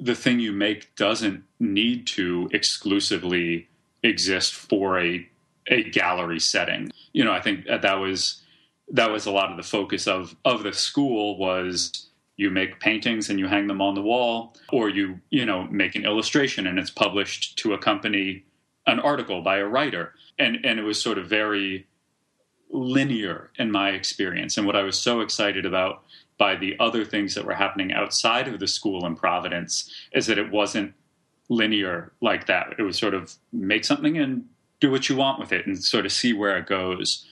the thing you make doesn't need to exclusively exist for a a gallery setting. You know, I think uh, that was that was a lot of the focus of of the school was you make paintings and you hang them on the wall or you you know make an illustration and it's published to accompany an article by a writer and and it was sort of very linear in my experience and what I was so excited about by the other things that were happening outside of the school in Providence is that it wasn't linear like that. It was sort of make something and do what you want with it and sort of see where it goes.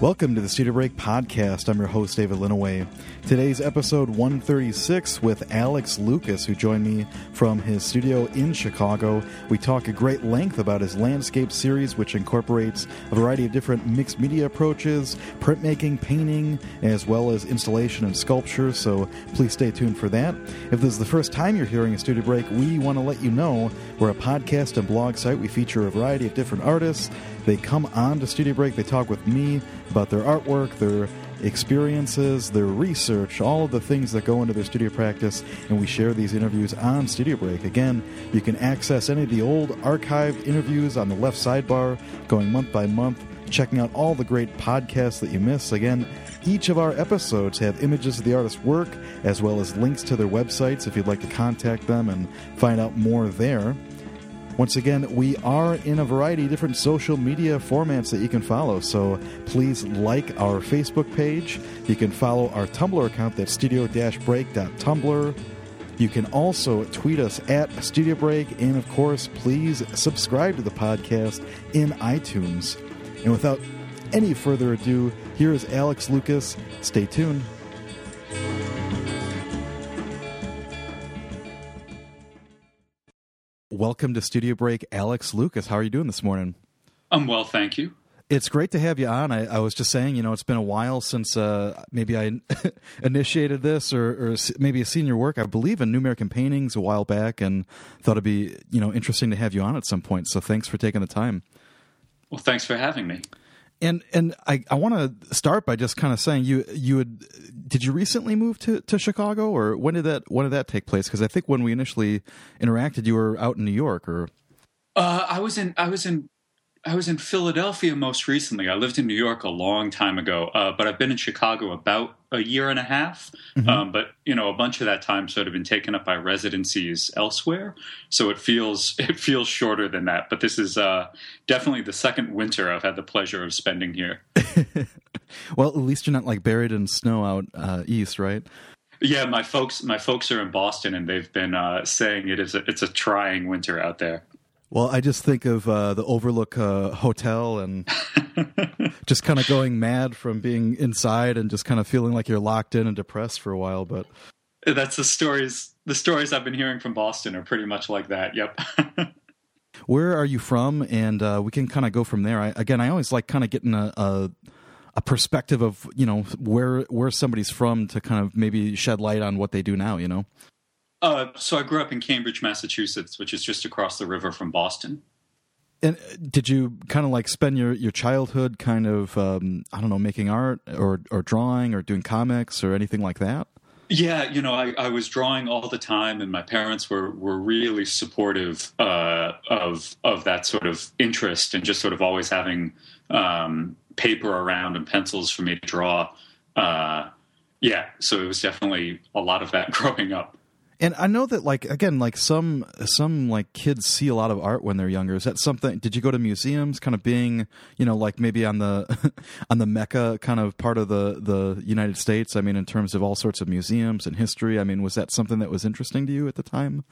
Welcome to the Studio Break Podcast. I'm your host, David Linneweh. Today's episode 136 with Alex Lucas, who joined me from his studio in Chicago. We talk a great length about his landscape series, which incorporates a variety of different mixed media approaches, printmaking, painting, as well as installation and sculpture. So please stay tuned for that. If this is the first time you're hearing a Studio Break, we want to let you know we're a podcast and blog site. We feature a variety of different artists. They come on to Studio Break, they talk with me about their artwork, their experiences, their research, all of the things that go into their studio practice, and we share these interviews on Studio Break. Again, you can access any of the old archived interviews on the left sidebar, going month by month, checking out all the great podcasts that you miss. Again, each of our episodes have images of the artist's work, as well as links to their websites if you'd like to contact them and find out more there. Once again, we are in a variety of different social media formats that you can follow. So please like our Facebook page. You can follow our Tumblr account that's studio break.tumblr. You can also tweet us at Studio Break. And of course, please subscribe to the podcast in iTunes. And without any further ado, here is Alex Lucas. Stay tuned. Welcome to Studio Break, Alex Lucas. How are you doing this morning? I'm well, thank you. It's great to have you on. I, I was just saying, you know, it's been a while since uh, maybe I initiated this or, or maybe a senior work. I believe in New American Paintings a while back and thought it'd be, you know, interesting to have you on at some point. So thanks for taking the time. Well, thanks for having me. And and I, I want to start by just kind of saying you you had did you recently move to, to Chicago or when did that when did that take place? Because I think when we initially interacted, you were out in New York or. Uh, I was in I was in I was in Philadelphia most recently. I lived in New York a long time ago, uh, but I've been in Chicago about a year and a half. Mm-hmm. Um, but you know, a bunch of that time sort of been taken up by residencies elsewhere, so it feels it feels shorter than that. But this is uh, definitely the second winter I've had the pleasure of spending here. well, at least you're not like buried in snow out uh, east, right? Yeah, my folks my folks are in Boston, and they've been uh, saying it is a, it's a trying winter out there. Well, I just think of uh, the Overlook uh, Hotel and just kind of going mad from being inside and just kind of feeling like you're locked in and depressed for a while. But that's the stories. The stories I've been hearing from Boston are pretty much like that. Yep. Where are you from? And uh, we can kind of go from there. I, again, I always like kind of getting a, a a perspective of you know where where somebody's from to kind of maybe shed light on what they do now. You know. Uh, so I grew up in Cambridge, Massachusetts, which is just across the river from Boston. And uh, did you kind of like spend your, your childhood kind of um, I don't know making art or or drawing or doing comics or anything like that? Yeah, you know, I, I was drawing all the time, and my parents were were really supportive uh, of of that sort of interest and just sort of always having um, paper around and pencils for me to draw. Uh, yeah, so it was definitely a lot of that growing up. And I know that like again like some some like kids see a lot of art when they're younger. Is that something did you go to museums kind of being, you know, like maybe on the on the Mecca kind of part of the the United States? I mean in terms of all sorts of museums and history. I mean was that something that was interesting to you at the time?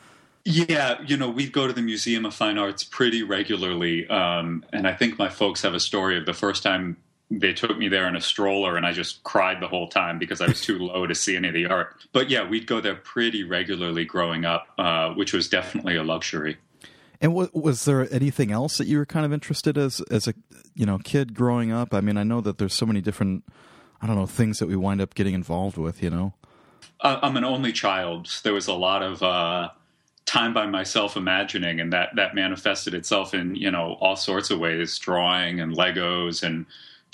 Yeah, you know, we go to the Museum of Fine Arts pretty regularly. Um, and I think my folks have a story of the first time they took me there in a stroller and I just cried the whole time because I was too low to see any of the art. But yeah, we'd go there pretty regularly growing up, uh, which was definitely a luxury. And w- was there anything else that you were kind of interested as as a you know kid growing up? I mean, I know that there's so many different I don't know things that we wind up getting involved with. You know, uh, I'm an only child. There was a lot of uh, time by myself imagining, and that that manifested itself in you know all sorts of ways, drawing and Legos and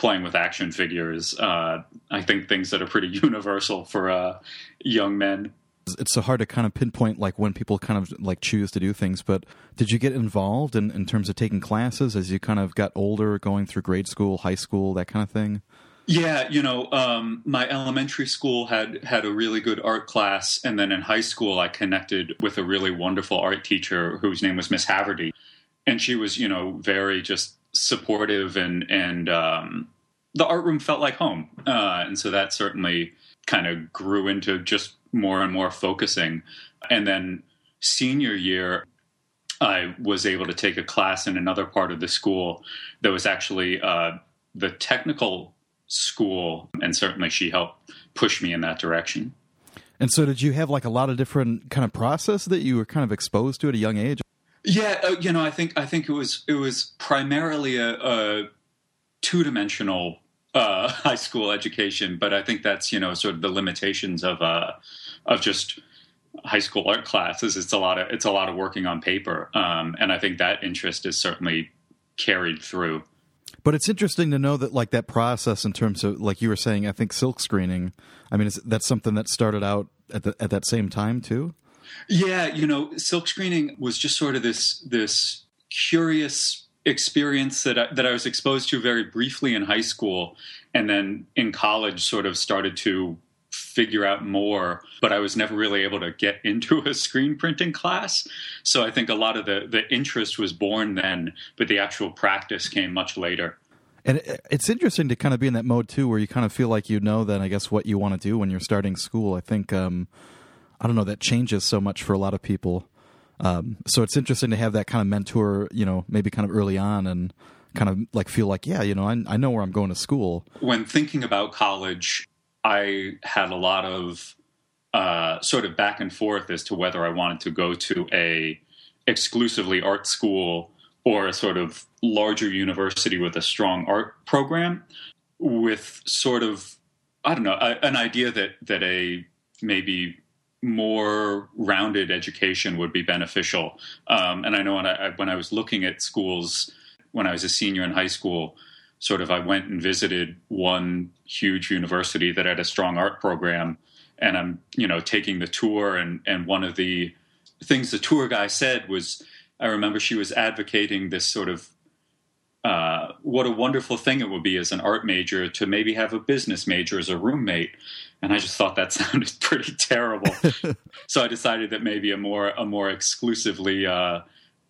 playing with action figures. Uh, I think things that are pretty universal for uh, young men. It's so hard to kind of pinpoint like when people kind of like choose to do things. But did you get involved in, in terms of taking classes as you kind of got older, going through grade school, high school, that kind of thing? Yeah, you know, um, my elementary school had had a really good art class, and then in high school, I connected with a really wonderful art teacher whose name was Miss Haverty, and she was, you know, very just supportive, and and um, the art room felt like home, uh, and so that certainly kind of grew into just more and more focusing, and then senior year. I was able to take a class in another part of the school that was actually uh, the technical school, and certainly she helped push me in that direction. And so, did you have like a lot of different kind of process that you were kind of exposed to at a young age? Yeah, uh, you know, I think I think it was it was primarily a, a two dimensional uh, high school education, but I think that's you know sort of the limitations of uh, of just high school art classes. It's a lot of it's a lot of working on paper, um, and I think that interest is certainly carried through. But it's interesting to know that like that process in terms of like you were saying, I think silk screening. I mean, is that's something that started out at the, at that same time too. Yeah, you know, silk screening was just sort of this this curious experience that I, that I was exposed to very briefly in high school, and then in college, sort of started to figure out more, but I was never really able to get into a screen printing class. So I think a lot of the, the interest was born then, but the actual practice came much later. And it's interesting to kind of be in that mode too, where you kind of feel like you know then I guess what you want to do when you're starting school. I think um, I don't know that changes so much for a lot of people. Um, so it's interesting to have that kind of mentor, you know, maybe kind of early on and kind of like feel like, yeah, you know, I, I know where I'm going to school. When thinking about college, I had a lot of uh, sort of back and forth as to whether I wanted to go to a exclusively art school or a sort of larger university with a strong art program with sort of I don't know a, an idea that that a maybe more rounded education would be beneficial. Um, and I know when I, when I was looking at schools when I was a senior in high school, sort of I went and visited one huge university that had a strong art program and I'm you know taking the tour and and one of the things the tour guy said was I remember she was advocating this sort of uh, what a wonderful thing it would be as an art major to maybe have a business major as a roommate and I just thought that sounded pretty terrible so I decided that maybe a more a more exclusively uh,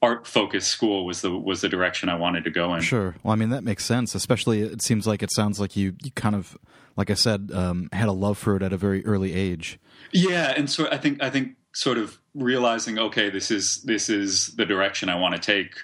art focused school was the was the direction I wanted to go in. Sure. Well, I mean that makes sense. Especially, it seems like it sounds like you you kind of, like I said, um, had a love for it at a very early age. Yeah, and so I think I think sort of realizing, okay, this is this is the direction I want to take.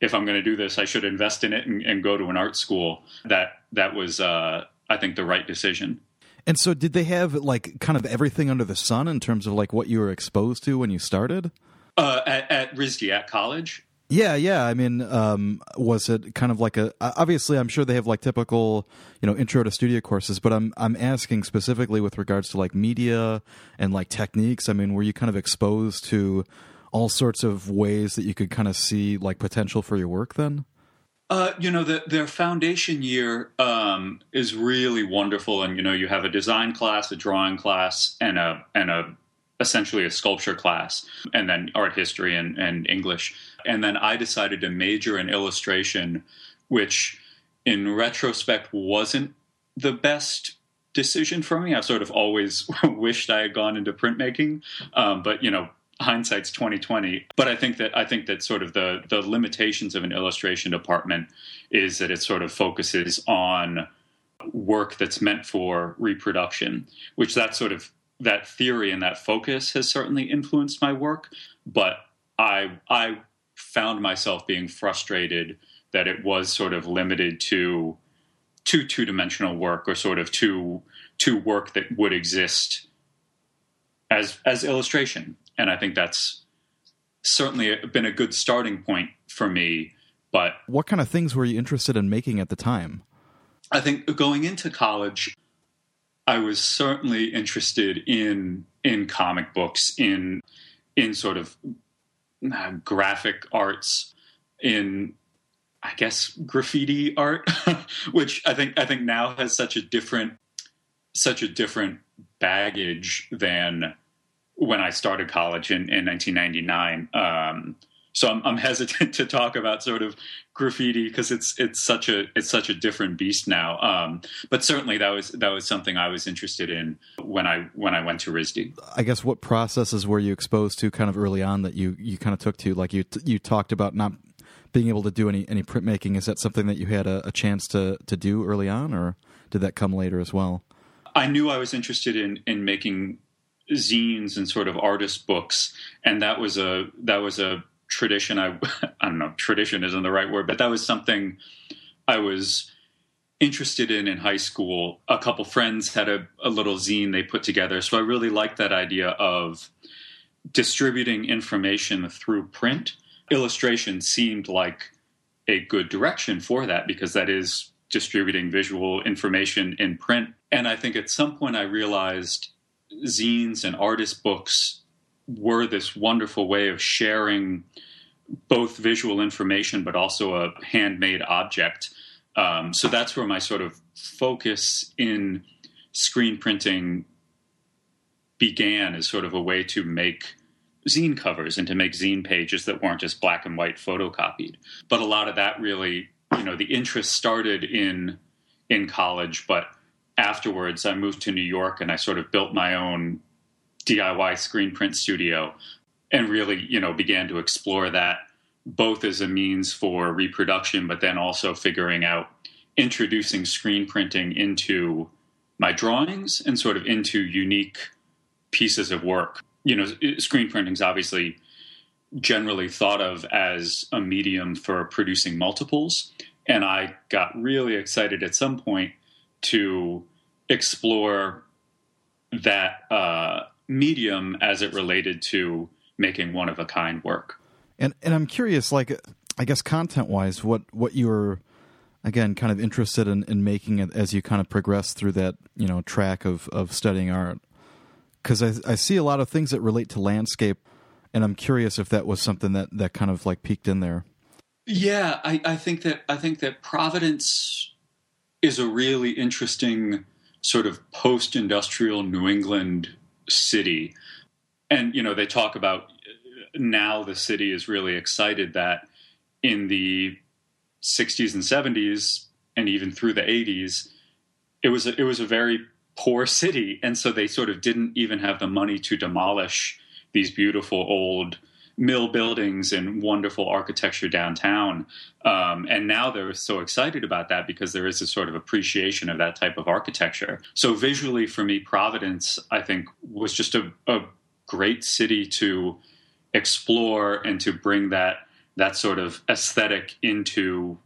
If I'm going to do this, I should invest in it and, and go to an art school. That that was, uh, I think, the right decision. And so, did they have like kind of everything under the sun in terms of like what you were exposed to when you started? Uh, at, at RISD at college. Yeah, yeah. I mean, um, was it kind of like a? Obviously, I'm sure they have like typical, you know, intro to studio courses. But I'm I'm asking specifically with regards to like media and like techniques. I mean, were you kind of exposed to all sorts of ways that you could kind of see like potential for your work then? Uh, you know, the, their foundation year um, is really wonderful, and you know, you have a design class, a drawing class, and a and a essentially a sculpture class and then art history and, and English. And then I decided to major in illustration, which in retrospect wasn't the best decision for me. I've sort of always wished I had gone into printmaking, um, but you know, hindsight's twenty twenty. But I think that I think that sort of the the limitations of an illustration department is that it sort of focuses on work that's meant for reproduction, which that sort of that theory and that focus has certainly influenced my work, but I I found myself being frustrated that it was sort of limited to to two dimensional work or sort of to to work that would exist as as illustration. And I think that's certainly been a good starting point for me. But what kind of things were you interested in making at the time? I think going into college, I was certainly interested in in comic books, in in sort of uh, graphic arts, in I guess graffiti art, which I think I think now has such a different such a different baggage than when I started college in, in 1999. Um, so I'm, I'm, hesitant to talk about sort of graffiti because it's it's such a it's such a different beast now. Um, but certainly that was that was something I was interested in when I when I went to RISD. I guess what processes were you exposed to kind of early on that you you kind of took to like you you talked about not being able to do any any printmaking. Is that something that you had a, a chance to to do early on, or did that come later as well? I knew I was interested in in making zines and sort of artist books, and that was a that was a tradition. I I don't know, tradition isn't the right word, but that was something I was interested in in high school. A couple friends had a, a little zine they put together, so I really liked that idea of distributing information through print. Illustration seemed like a good direction for that because that is distributing visual information in print. And I think at some point I realized zines and artist books were this wonderful way of sharing both visual information but also a handmade object. Um, so that's where my sort of focus in screen printing began as sort of a way to make zine covers and to make zine pages that weren't just black and white photocopied. But a lot of that really, you know, the interest started in in college, but afterwards I moved to New York and I sort of built my own DIY screen print studio and really, you know, began to explore that both as a means for reproduction, but then also figuring out introducing screen printing into my drawings and sort of into unique pieces of work. You know, screen printing is obviously generally thought of as a medium for producing multiples. And I got really excited at some point to explore that uh, medium as it related to making one of a kind work. And and I'm curious, like I guess content wise, what what you were again kind of interested in, in making it as you kind of progress through that you know track of of studying art. Because I I see a lot of things that relate to landscape, and I'm curious if that was something that that kind of like peaked in there. Yeah, I, I think that I think that Providence is a really interesting sort of post-industrial New England city. And you know, they talk about uh, now the city is really excited that in the 60s and 70s and even through the 80s it was a, it was a very poor city and so they sort of didn't even have the money to demolish these beautiful old mill buildings and wonderful architecture downtown. Um, and now they're so excited about that because there is a sort of appreciation of that type of architecture. So visually, for me, Providence, I think, was just a, a great city to explore and to bring that that sort of aesthetic into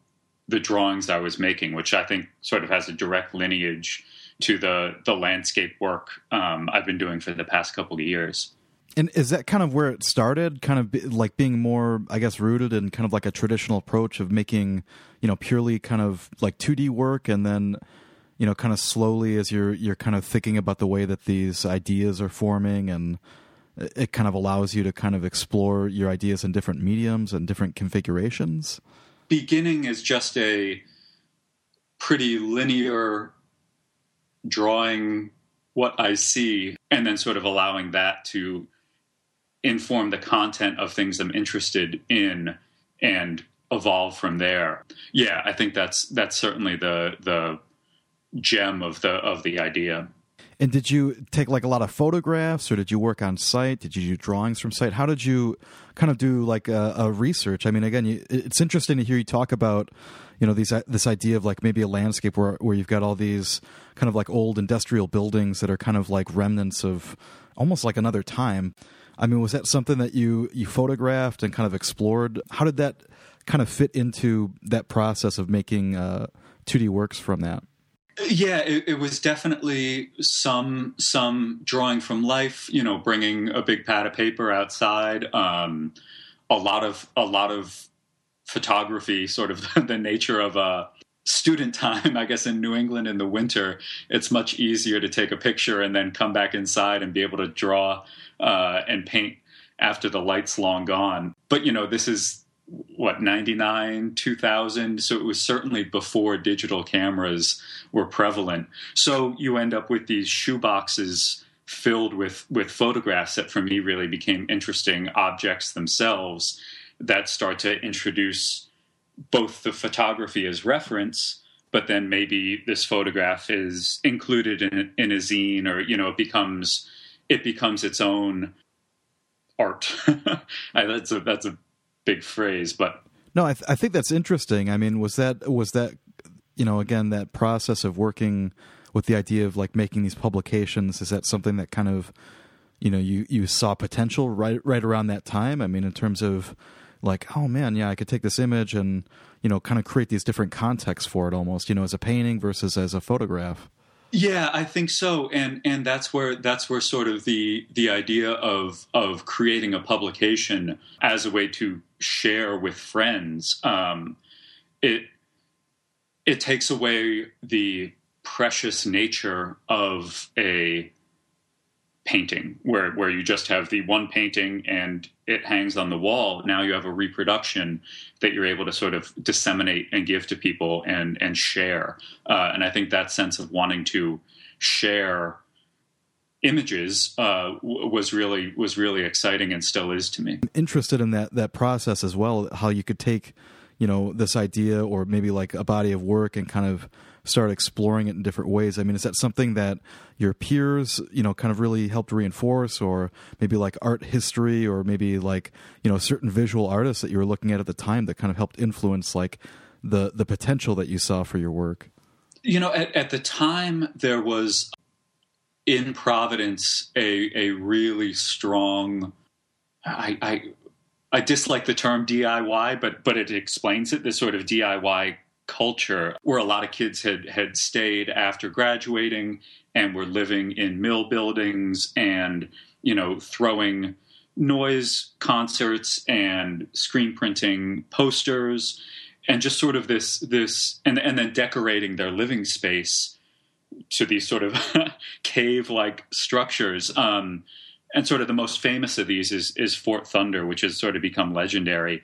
the drawings I was making, which I think sort of has a direct lineage to the the landscape work um, I've been doing for the past couple of years. And is that kind of where it started? Kind of be, like being more, I guess, rooted in kind of like a traditional approach of making, you know, purely kind of like 2D work, and then, you know, kind of slowly as you're you're kind of thinking about the way that these ideas are forming, and it kind of allows you to kind of explore your ideas in different mediums and different configurations. Beginning is just a pretty linear drawing what I see, and then sort of allowing that to inform the content of things I'm interested in and evolve from there. Yeah, I think that's that's certainly the the gem of the of the idea. And did you take like a lot of photographs, or did you work on site? Did you do drawings from site? How did you kind of do like a, a research? I mean, again, you, it's interesting to hear you talk about, you know, these this idea of like maybe a landscape where where you've got all these kind of like old industrial buildings that are kind of like remnants of almost like another time. I mean, was that something that you you photographed and kind of explored? How did that kind of fit into that process of making uh, 2D works from that? Yeah, it, it, was definitely some some drawing from life. You know, bringing a big pad of paper outside. Um, a lot of a lot of photography, sort of the nature of a student time. I guess in New England in the winter, it's much easier to take a picture and then come back inside and be able to draw uh, and paint after the light's long gone. But you know, this is what 99 2000 so it was certainly before digital cameras were prevalent so you end up with these shoe boxes filled with with photographs that for me really became interesting objects themselves that start to introduce both the photography as reference but then maybe this photograph is included in, in a zine or you know it becomes it becomes its own art that's a that's a big phrase, but no, I, th- I think that's interesting. I mean, was that was that you know again that process of working with the idea of like making these publications is that something that kind of you know you you saw potential right right around that time? I mean, in terms of like oh man yeah i could take this image and you know kind of create these different contexts for it almost you know as a painting versus as a photograph. Yeah, I think so, and and that's where that's where sort of the the idea of of creating a publication as a way to share with friends, um, it it takes away the precious nature of a painting where where you just have the one painting and it hangs on the wall. Now you have a reproduction that you're able to sort of disseminate and give to people and and share. Uh, and i think that sense of wanting to share images uh, was really was really exciting and still is to me. Interested in that that process as well how you could take you know this idea or maybe like a body of work and kind of start exploring it in different ways. I mean, is that something that your peers, you know, kind of really helped reinforce, or maybe like art history, or maybe like you know certain visual artists that you were looking at at the time that kind of helped influence like the the potential that you saw for your work? You know, at, at the time there was in Providence a a really strong. I, I I dislike the term DIY, but but it explains it. This sort of DIY culture where a lot of kids had had stayed after graduating and were living in mill buildings and you know throwing noise concerts and screen printing posters and just sort of this this and and then decorating their living space to these sort of cave like structures. Um, and sort of the most famous of these is is Fort Thunder, which has sort of become legendary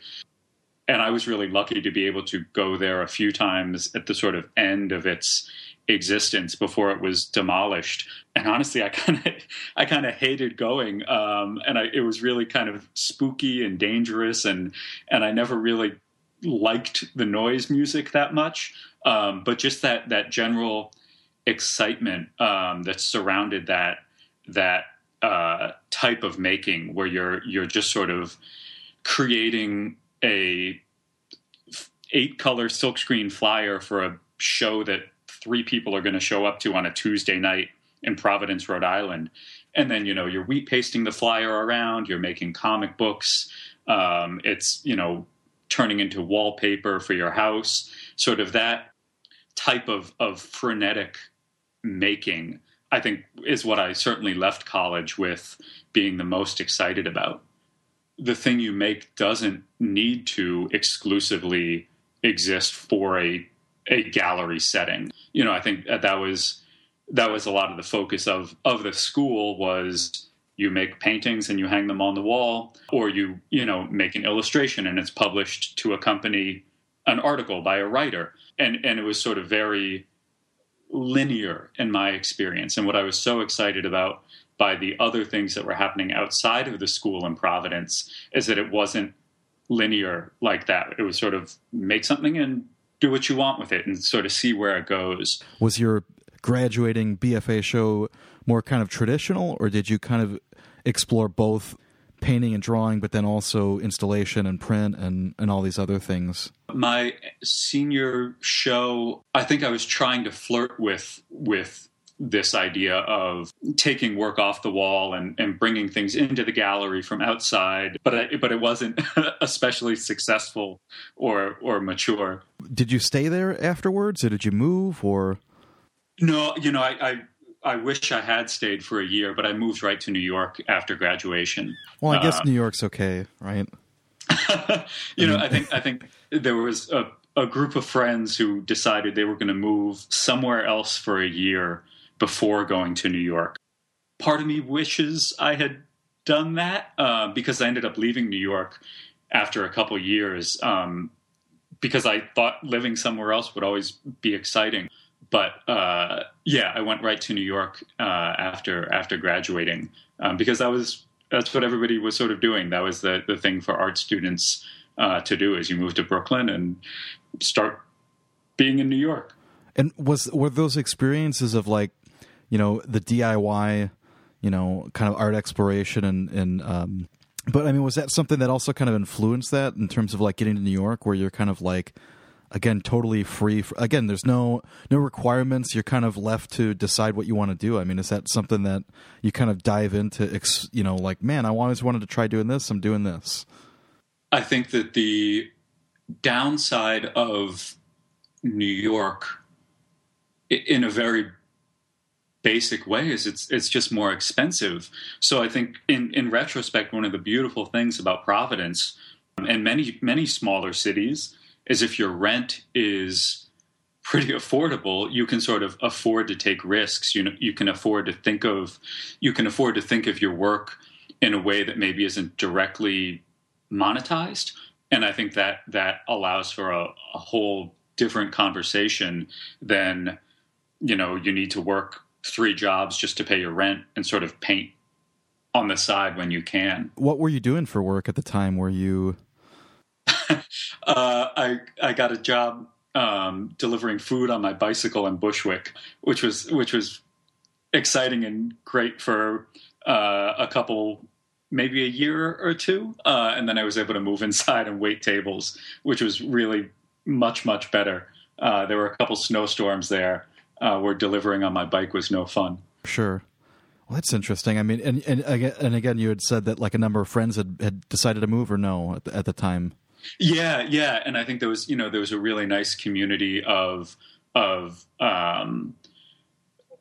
and I was really lucky to be able to go there a few times at the sort of end of its existence before it was demolished. And honestly, I kind of I kind of hated going, um, and I, it was really kind of spooky and dangerous, and and I never really liked the noise music that much. Um, but just that that general excitement um, that surrounded that that uh, type of making, where you're you're just sort of creating a eight color silkscreen flyer for a show that three people are going to show up to on a Tuesday night in Providence, Rhode Island. And then, you know, you're wheat pasting the flyer around, you're making comic books. Um, it's, you know, turning into wallpaper for your house. Sort of that type of, of frenetic making, I think, is what I certainly left college with being the most excited about the thing you make doesn't need to exclusively exist for a a gallery setting. You know, I think that was that was a lot of the focus of of the school was you make paintings and you hang them on the wall or you you know make an illustration and it's published to accompany an article by a writer and and it was sort of very linear in my experience and what I was so excited about by the other things that were happening outside of the school in Providence is that it wasn't linear like that. It was sort of make something and do what you want with it and sort of see where it goes. Was your graduating BFA show more kind of traditional or did you kind of explore both painting and drawing but then also installation and print and and all these other things? My senior show, I think I was trying to flirt with with this idea of taking work off the wall and, and bringing things into the gallery from outside, but I, but it wasn't especially successful or or mature. Did you stay there afterwards, or did you move, or? No, you know, I, I I wish I had stayed for a year, but I moved right to New York after graduation. Well, I guess uh, New York's okay, right? you know, I think I think there was a, a group of friends who decided they were going to move somewhere else for a year before going to New York. Part of me wishes I had done that uh, because I ended up leaving New York after a couple years um, because I thought living somewhere else would always be exciting. But uh, yeah, I went right to New York uh, after after graduating um, because that was that's what everybody was sort of doing. That was the the thing for art students uh, to do is you move to Brooklyn and start being in New York. And was were those experiences of like, you know, the DIY, you know, kind of art exploration and and um, but I mean, was that something that also kind of influenced that in terms of like getting to New York, where you're kind of like, again, totally free? For, again, there's no no requirements. You're kind of left to decide what you want to do. I mean, is that something that you kind of dive into? You know, like, man, I always wanted to try doing this. I'm doing this. I think that the downside of New York, in a very basic ways it's it's just more expensive. So i think in in retrospect one of the beautiful things about providence um, and many many smaller cities is if your rent is pretty affordable you can sort of afford to take risks. You know you can afford to think of you can afford to think of your work in a way that maybe isn't directly monetized. And i think that that allows for a, a whole different conversation than you know you need to work three jobs just to pay your rent and sort of paint on the side when you can. What were you doing for work at the time? Were you? uh, I I got a job um, delivering food on my bicycle in Bushwick, which was which was exciting and great for uh, a couple, maybe a year or two, uh, and then I was able to move inside and wait tables, which was really much much better. Uh, there were a couple snowstorms there, uh, where delivering on my bike was no fun. Sure. Well, that's interesting. I mean, and and and again, you had said that like a number of friends had, had decided to move or no at the, at the time. Yeah, yeah, and I think there was you know there was a really nice community of of um,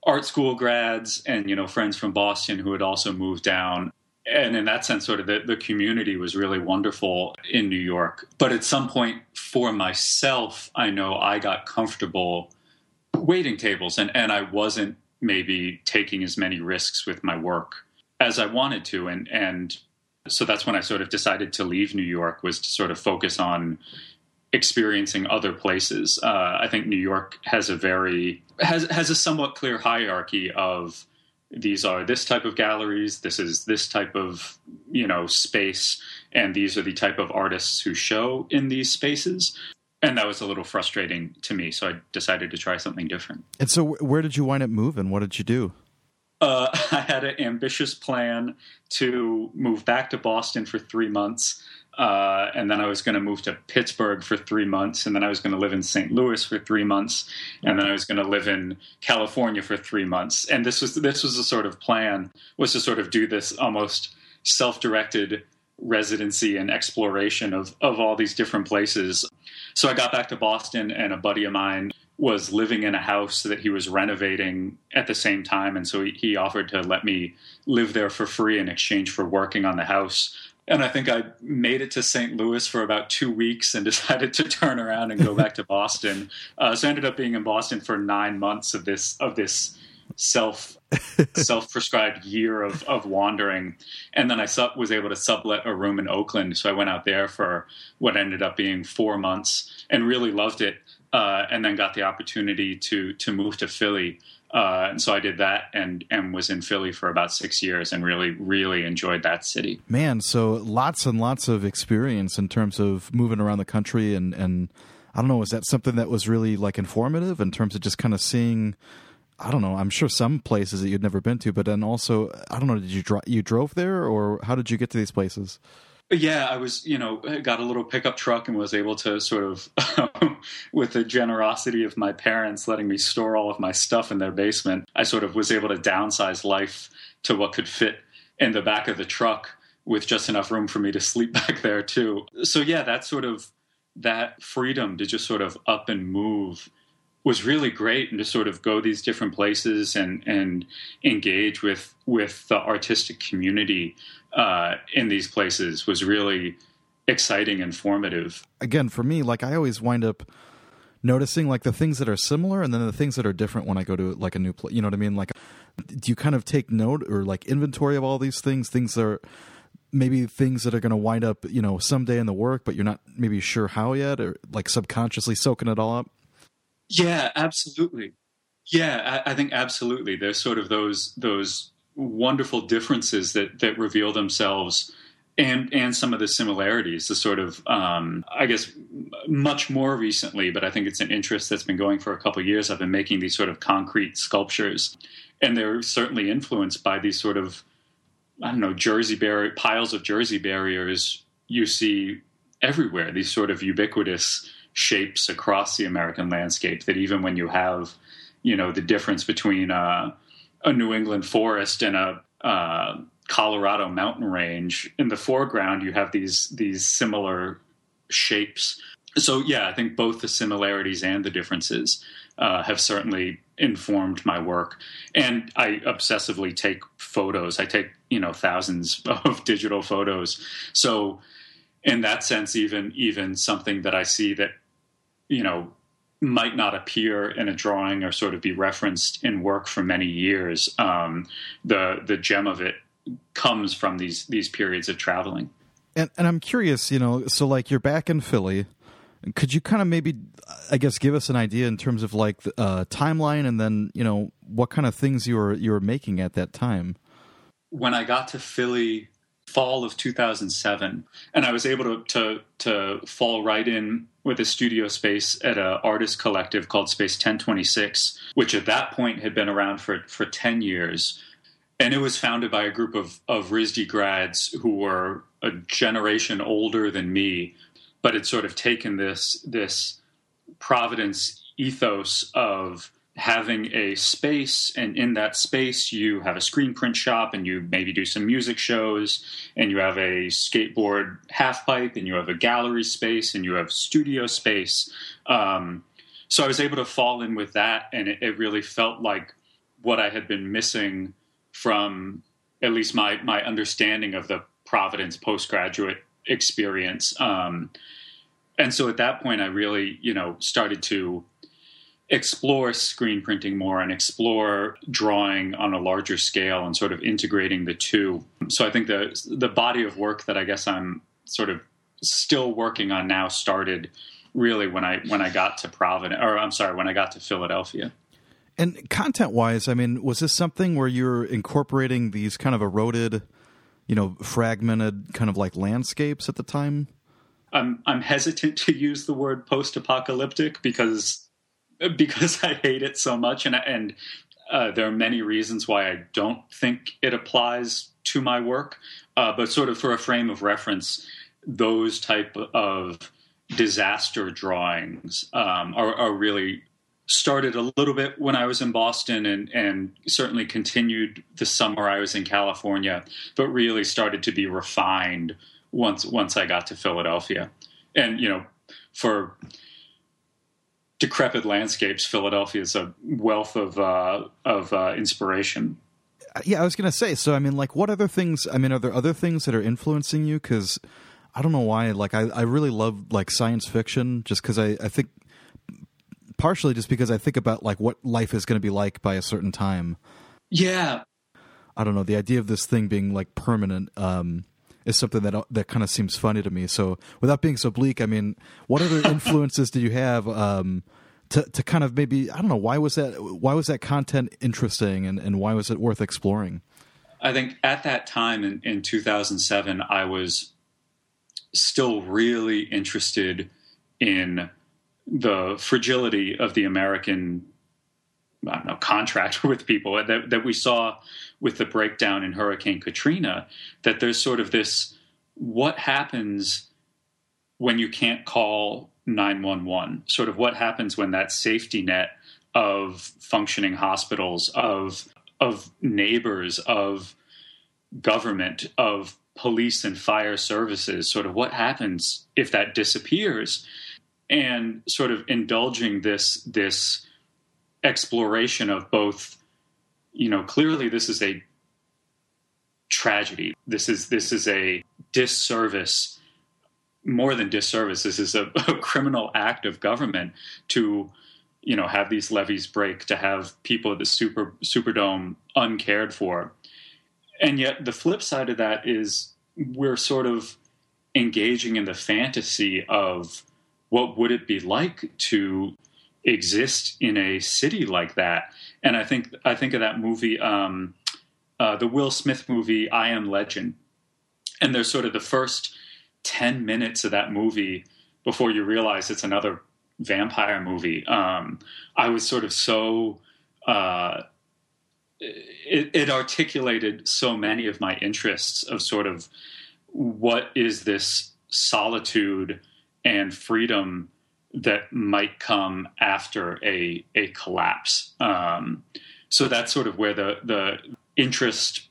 art school grads and you know friends from Boston who had also moved down. And in that sense, sort of the, the community was really wonderful in New York. But at some point for myself, I know I got comfortable waiting tables and, and I wasn't maybe taking as many risks with my work as I wanted to. And, and so that's when I sort of decided to leave New York was to sort of focus on experiencing other places. Uh, I think New York has a very, has, has a somewhat clear hierarchy of these are this type of galleries, this is this type of, you know, space, and these are the type of artists who show in these spaces and that was a little frustrating to me. So I decided to try something different. And so, where did you wind up moving? What did you do? Uh, I had an ambitious plan to move back to Boston for three months. Uh, and then I was going to move to Pittsburgh for three months, and then I was going to live in St. Louis for three months, and then I was going to live in California for three months. And this was this was the sort of plan was to sort of do this almost self-directed residency and exploration of of all these different places. So I got back to Boston, and a buddy of mine was living in a house that he was renovating at the same time. And so he, he offered to let me live there for free in exchange for working on the house. And I think I made it to St. Louis for about two weeks and decided to turn around and go back to Boston. Uh, so I ended up being in Boston for nine months of this of this self self prescribed year of, of wandering. And then I sub, was able to sublet a room in Oakland. So I went out there for what ended up being four months and really loved it. Uh, and then got the opportunity to to move to Philly. Uh, and so I did that and and was in Philly for about six years and really really enjoyed that city. Man, so lots and lots of experience in terms of moving around the country and and I don't know, is that something that was really like informative in terms of just kind of seeing I don't know. I'm sure some places that you'd never been to, but then also, I don't know. Did you drive? You drove there, or how did you get to these places? Yeah, I was, you know, got a little pickup truck and was able to sort of, with the generosity of my parents letting me store all of my stuff in their basement, I sort of was able to downsize life to what could fit in the back of the truck with just enough room for me to sleep back there too. So yeah, that sort of that freedom to just sort of up and move was really great and to sort of go these different places and and engage with with the artistic community uh, in these places was really exciting and formative. Again, for me, like I always wind up noticing like the things that are similar and then the things that are different when I go to like a new place. You know what I mean? Like, do you kind of take note or like inventory of all these things? Things that are maybe things that are going to wind up, you know, someday in the work, but you're not maybe sure how yet, or like subconsciously soaking it all up? Yeah, absolutely. Yeah, I, I think absolutely. There's sort of those those wonderful differences that that reveal themselves and and some of the similarities the sort of um, i guess much more recently but i think it's an interest that's been going for a couple years i've been making these sort of concrete sculptures and they're certainly influenced by these sort of i don't know jersey barrier piles of jersey barriers you see everywhere these sort of ubiquitous shapes across the american landscape that even when you have you know the difference between uh, a New England forest and a uh, Colorado mountain range. In the foreground, you have these these similar shapes. So yeah, I think both the similarities and the differences uh, have certainly informed my work. And I obsessively take photos. I take you know thousands of digital photos. So in that sense, even even something that I see that you know might not appear in a drawing or sort of be referenced in work for many years. Um, the the gem of it comes from these these periods of traveling. And and I'm curious, you know, so like you're back in Philly. Could you kind of maybe, I guess, give us an idea in terms of like the uh, timeline, and then you know what kind of things you were you were making at that time? When I got to Philly, fall of 2007, and I was able to to, to fall right in with a studio space at an artist collective called Space 1026, which at that point had been around for, for 10 years. And it was founded by a group of, of RISD grads who were a generation older than me, but had sort of taken this, this Providence ethos of having a space and in that space you have a screen print shop and you maybe do some music shows and you have a skateboard half pipe and you have a gallery space and you have studio space. Um, so i was able to fall in with that and it, it, really felt like what i had been missing from at least my my understanding of the providence postgraduate experience. Um, and so at that point i really you know started to explore screen printing more and explore drawing on a larger scale and sort of integrating the two. So I think the the body of work that I guess I'm sort of still working on now started really when I when I got to Providence or I'm sorry, when I got to Philadelphia. And content wise, I mean, was this something where you're incorporating these kind of eroded, you know, fragmented kind of like landscapes at the time? I'm I'm hesitant to use the word post apocalyptic because because I hate it so much, and and uh, there are many reasons why I don't think it applies to my work. Uh, but sort of for a frame of reference, those type of disaster drawings um, are, are, really started a little bit when I was in Boston and, and certainly continued the summer I was in California, but really started to be refined once once I got to Philadelphia. And you know, for decrepit landscapes, Philadelphia is a wealth of uh, of uh, inspiration. Yeah, I was going to say. So, I mean, like, what other things? I mean, are there other things that are influencing you? Because I don't know why. Like, I, I really love like science fiction, just because I, I think partially just because I think about like what life is going to be like by a certain time. Yeah. I don't know the idea of this thing being like permanent. Um, is something that that kind of seems funny to me. So, without being so bleak, I mean, what other influences do you have um, to to kind of maybe I don't know why was that why was that content interesting and and why was it worth exploring? I think at that time in, in 2007, I was still really interested in the fragility of the American I don't know, contract with people that, that we saw with the breakdown in Hurricane Katrina, that there's sort of this what happens when you can't call 911? Sort of what happens when that safety net of functioning hospitals, of of neighbors, of government, of police and fire services, sort of what happens if that disappears? And sort of indulging this this exploration of both you know clearly this is a tragedy. This is this is a disservice more than disservice this is a, a criminal act of government to you know have these levees break to have people at the super superdome uncared for. And yet the flip side of that is we're sort of engaging in the fantasy of what would it be like to exist in a city like that. And I think I think of that movie, um, uh, the Will Smith movie, I Am Legend. And there's sort of the first ten minutes of that movie before you realize it's another vampire movie. Um, I was sort of so. Uh, it, it, articulated so many of my interests of sort of what is this solitude and freedom that might come after a a collapse. Um, so that's sort of where the the interest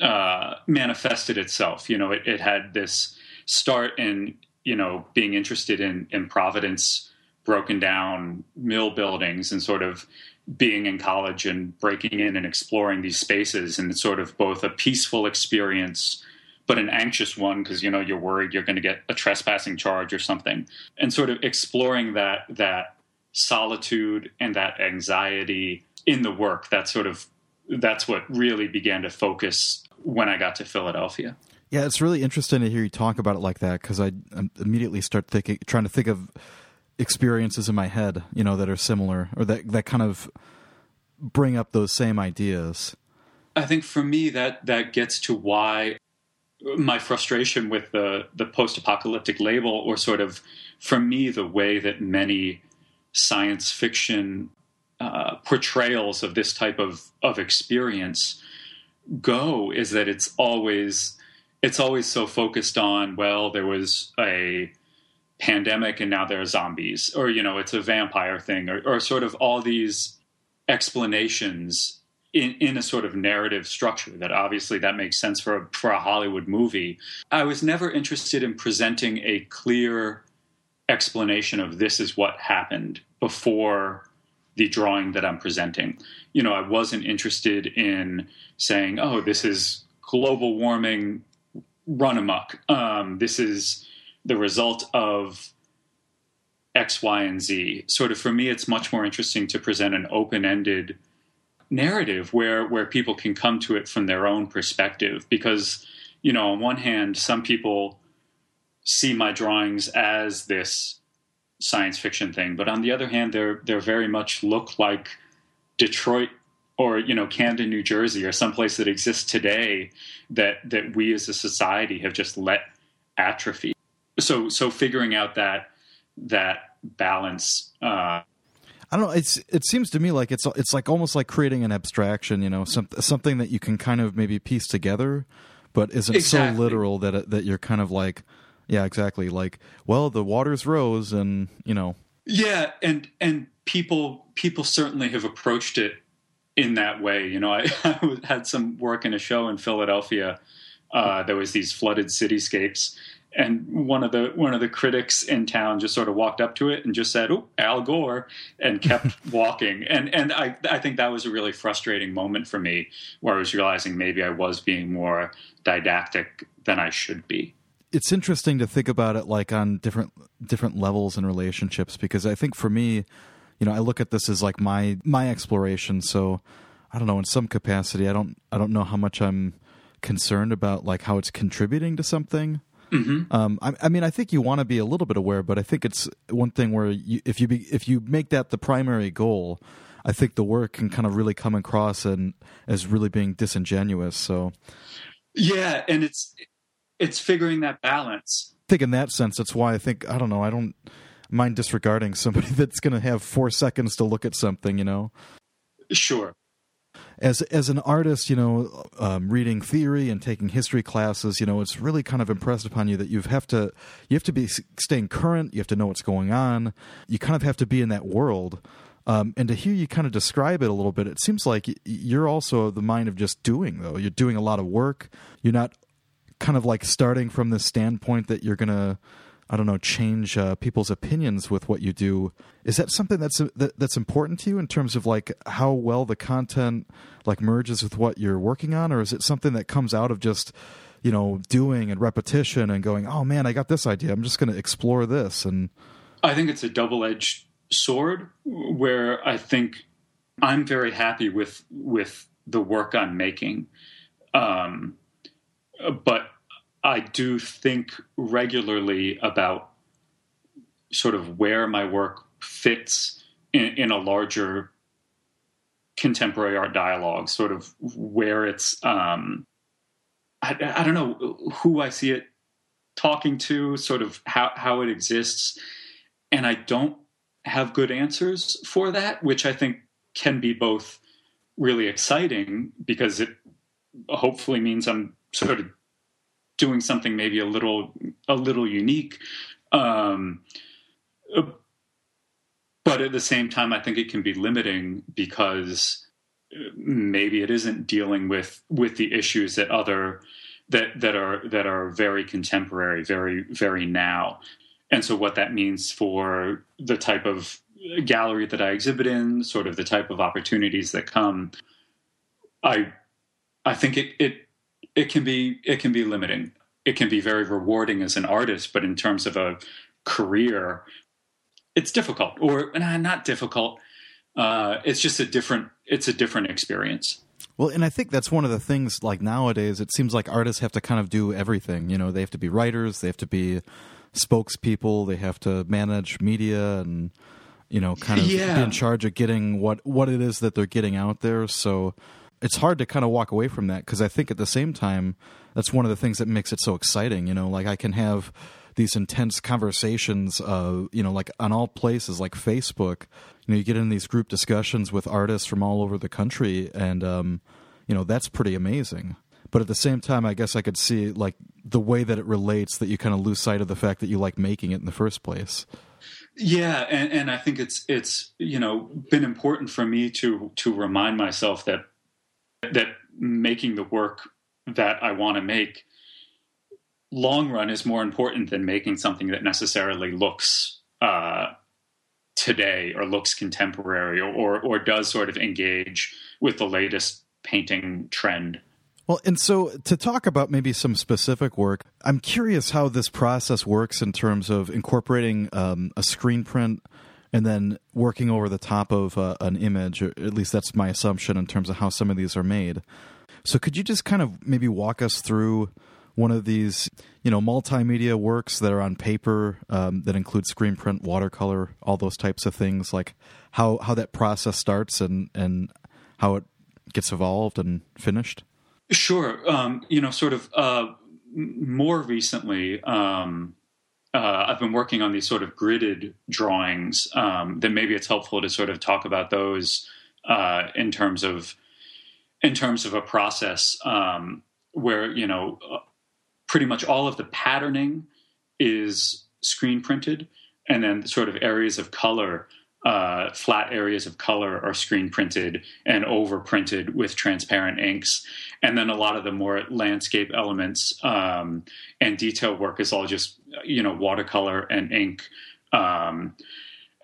uh, manifested itself. You know, it, it, had this start in you know being interested in in Providence, broken down mill buildings, and sort of being in college and breaking in and exploring these spaces, and it's sort of both a peaceful experience but an anxious one because you know you're worried you're going to get a trespassing charge or something. And sort of exploring that that solitude and that anxiety in the work that's sort of that's what really began to focus when i got to philadelphia. Yeah it's really interesting to hear you talk about it like that because i immediately start thinking trying to think of experiences in my head you know that are similar or that that kind of bring up those same ideas. I think for me that that gets to why my frustration with the the post apocalyptic label, or sort of for me the way that many science fiction uh, portrayals of this type of of experience go, is that it's always it's always so focused on well, there was a pandemic and now there are zombies, or you know, it's a vampire thing, or, or sort of all these explanations in, in a sort of narrative structure that obviously that makes sense for a, for a Hollywood movie. I was never interested in presenting a clear explanation of this is what happened before the drawing that I'm presenting. You know, I wasn't interested in saying, oh, this is global warming run amok. Um, this is the result of X, Y, and Z. Sort of for me, it's much more interesting to present an open ended narrative where where people can come to it from their own perspective. Because you know on one hand some people see my drawings as this science fiction thing but on the other hand they're they're very much look like Detroit or you know Camden New Jersey or someplace that exists today that that we as a society have just let atrophy. So so figuring out that that balance uh, I don't know. It's it seems to me like it's it's like almost like creating an abstraction, you know, some, something that you can kind of maybe piece together, but isn't exactly. so literal that it, that you're kind of like, yeah, exactly. Like, well, the waters rose, and you know, yeah, and and people people certainly have approached it in that way. You know, I, I had some work in a show in Philadelphia. Uh, there was these flooded cityscapes, and one of the one of the critics in town just sort of walked up to it and just said, "Oh, Al Gore," and kept walking. And and I I think that was a really frustrating moment for me, where I was realizing maybe I was being more didactic than I should be. It's interesting to think about it like on different different levels and relationships because I think for me, you know, I look at this as like my my exploration. So I don't know, in some capacity, I don't I don't know how much I'm concerned about like how it's contributing to something Mm-hmm. Um, I, I, mean, I think you want to be a little bit aware, but I think it's one thing where you, if you be, if you make that the primary goal, I think the work can kind of really come across and as really being disingenuous. So, yeah, and it's it's figuring that balance. I think in that sense, that's why I think I don't know. I don't mind disregarding somebody that's going to have four seconds to look at something. You know. Sure as as an artist, you know, um, reading theory and taking history classes, you know, it's really kind of impressed upon you that you have to you have to be staying current. You have to know what's going on. You kind of have to be in that world. Um, and to hear you kind of describe it a little bit, it seems like you're also the mind of just doing, though. You're doing a lot of work. You're not kind of like starting from the standpoint that you're to I don't know, change uh, people's opinions with what you do. Is that something that's uh, that, that's important to you in terms of like how well the content like merges with what you're working on, or is it something that comes out of just you know doing and repetition and going, oh man, I got this idea. I'm just going to explore this. And I think it's a double edged sword where I think I'm very happy with with the work I'm making, um, but I do think regularly about sort of where my work fits in, in a larger contemporary art dialogue, sort of where it's, um, I, I don't know who I see it talking to, sort of how, how it exists. And I don't have good answers for that, which I think can be both really exciting because it hopefully means I'm sort of doing something maybe a little a little unique. Um, but at the same time, I think it can be limiting because maybe it isn't dealing with with the issues that other that that are that are very contemporary, very very now. And so, what that means for the type of gallery that I exhibit in, sort of the type of opportunities that come, I I think it it it can be it can be limiting. It can be very rewarding as an artist, but in terms of a career, it's difficult or nah, not difficult. Uh, it's just a different it's a different experience. Well, and I think that's one of the things like nowadays it seems like artists have to kind of do everything. You know, they have to be writers, they have to be spokespeople, they have to manage media and you know, kind of yeah. be in charge of getting what what it is that they're getting out there. So it's hard to kind of walk away from that because I think at the same time that's one of the things that makes it so exciting. You know, like I can have these intense conversations, uh, you know, like on all places like Facebook. You know, you get in these group discussions with artists from all over the country, and um, you know that's pretty amazing. But at the same time, I guess I could see like the way that it relates that you kind of lose sight of the fact that you like making it in the first place. Yeah, and, and I think it's it's you know been important for me to to remind myself that that making the work that I want to make long run is more important than making something that necessarily looks uh, today or looks contemporary or, or, or does sort of engage with the latest painting trend. Well, and so to talk about maybe some specific work, I'm curious how this process works in terms of incorporating um, a screen print and then working over the top of uh, an image. At least that's my assumption in terms of how some of these are made. So, could you just kind of maybe walk us through one of these, you know, multimedia works that are on paper um, that include screen print, watercolor, all those types of things, like how how that process starts and and how it gets evolved and finished? Sure. Um, you know, sort of uh, more recently, um, uh, I've been working on these sort of gridded drawings. Um, then maybe it's helpful to sort of talk about those uh, in terms of in terms of a process um, where you know uh, pretty much all of the patterning is screen printed, and then sort of areas of color uh, flat areas of color are screen printed and over printed with transparent inks. And then a lot of the more landscape elements um, and detail work is all just, you know, watercolor and ink. Um,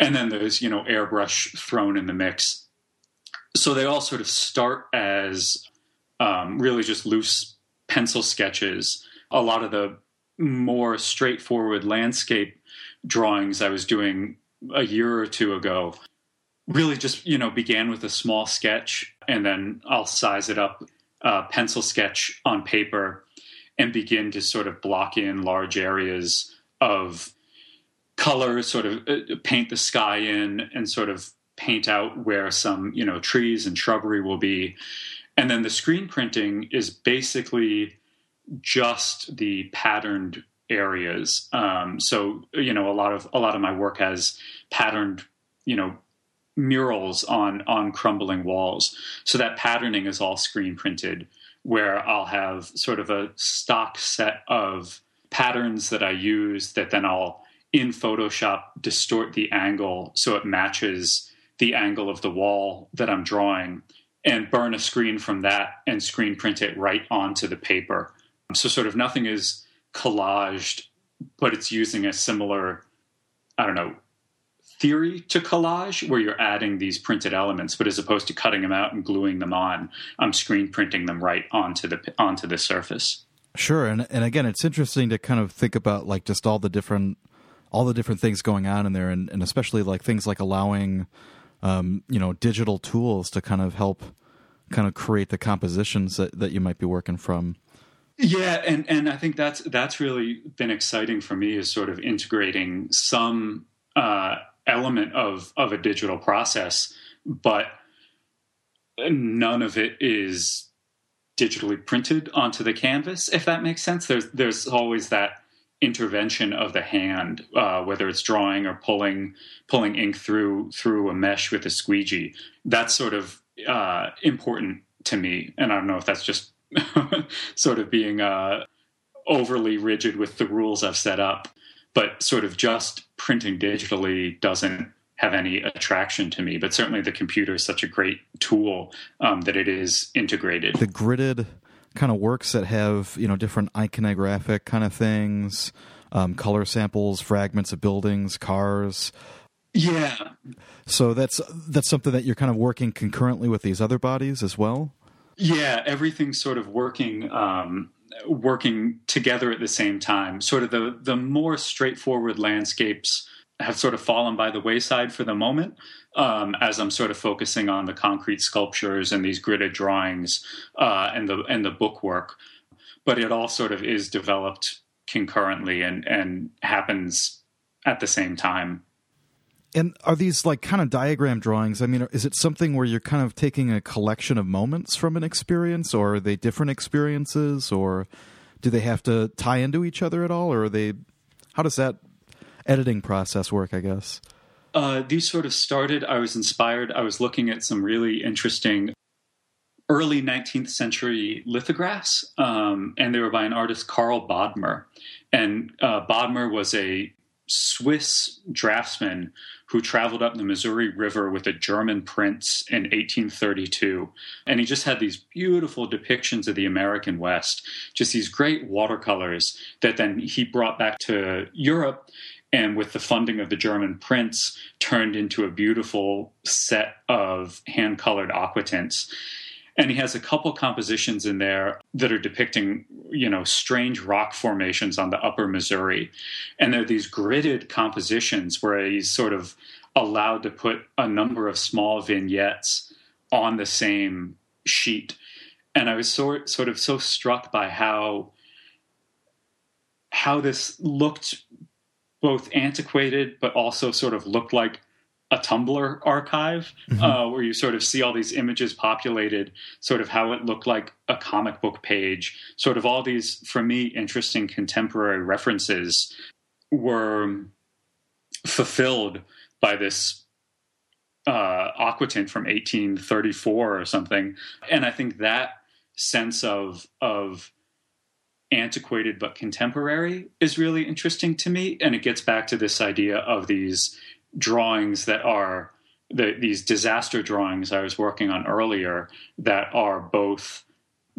and then there's, you know, airbrush thrown in the mix. So they all sort of start as um, really just loose pencil sketches. A lot of the more straightforward landscape drawings I was doing a year or two ago really just you know began with a small sketch and then i'll size it up uh, pencil sketch on paper and begin to sort of block in large areas of color sort of uh, paint the sky in and sort of paint out where some you know trees and shrubbery will be and then the screen printing is basically just the patterned areas. Um, so you know, a lot of a lot of my work has patterned, you know, murals on on crumbling walls. So that patterning is all screen printed, where I'll have sort of a stock set of patterns that I use that then I'll in Photoshop distort the angle so it matches the angle of the wall that I'm drawing and burn a screen from that and screen print it right onto the paper. So sort of nothing is collaged, but it's using a similar, I don't know, theory to collage where you're adding these printed elements, but as opposed to cutting them out and gluing them on, I'm screen printing them right onto the onto the surface. Sure, and and again, it's interesting to kind of think about like just all the different all the different things going on in there, and, and especially like things like allowing, um, you know, digital tools to kind of help kind of create the compositions that, that you might be working from. Yeah, and and I think that's that's really been exciting for me is sort of integrating some uh, element of of a digital process, but none of it is digitally printed onto the canvas. If that makes sense, there's there's always that intervention of the hand, uh, whether it's drawing or pulling pulling ink through through a mesh with a squeegee. That's sort of uh, important to me, and I don't know if that's just sort of being uh, overly rigid with the rules I've set up, but sort of just printing digitally doesn't have any attraction to me. But certainly, the computer is such a great tool um, that it is integrated. The gridded kind of works that have you know different iconographic kind of things, um, color samples, fragments of buildings, cars. Yeah. So that's that's something that you're kind of working concurrently with these other bodies as well. Yeah, everything's sort of working um, working together at the same time. Sort of the the more straightforward landscapes have sort of fallen by the wayside for the moment um, as I'm sort of focusing on the concrete sculptures and these gridded drawings uh, and the and the bookwork. But it all sort of is developed concurrently and and happens at the same time. And are these like kind of diagram drawings? I mean, is it something where you're kind of taking a collection of moments from an experience, or are they different experiences, or do they have to tie into each other at all, or are they? How does that editing process work? I guess. Uh, these sort of started. I was inspired. I was looking at some really interesting early 19th century lithographs, um, and they were by an artist, Carl Bodmer. And uh, Bodmer was a Swiss draftsman who traveled up the Missouri River with a German prince in 1832. And he just had these beautiful depictions of the American West, just these great watercolors that then he brought back to Europe and with the funding of the German prince, turned into a beautiful set of hand colored aquatints. And he has a couple compositions in there that are depicting, you know, strange rock formations on the upper Missouri. And they're these gridded compositions where he's sort of allowed to put a number of small vignettes on the same sheet. And I was sort sort of so struck by how how this looked both antiquated but also sort of looked like a Tumblr archive mm-hmm. uh, where you sort of see all these images populated, sort of how it looked like a comic book page, sort of all these, for me, interesting contemporary references were fulfilled by this uh, aquatint from 1834 or something. And I think that sense of of antiquated but contemporary is really interesting to me and it gets back to this idea of these drawings that are the, these disaster drawings I was working on earlier that are both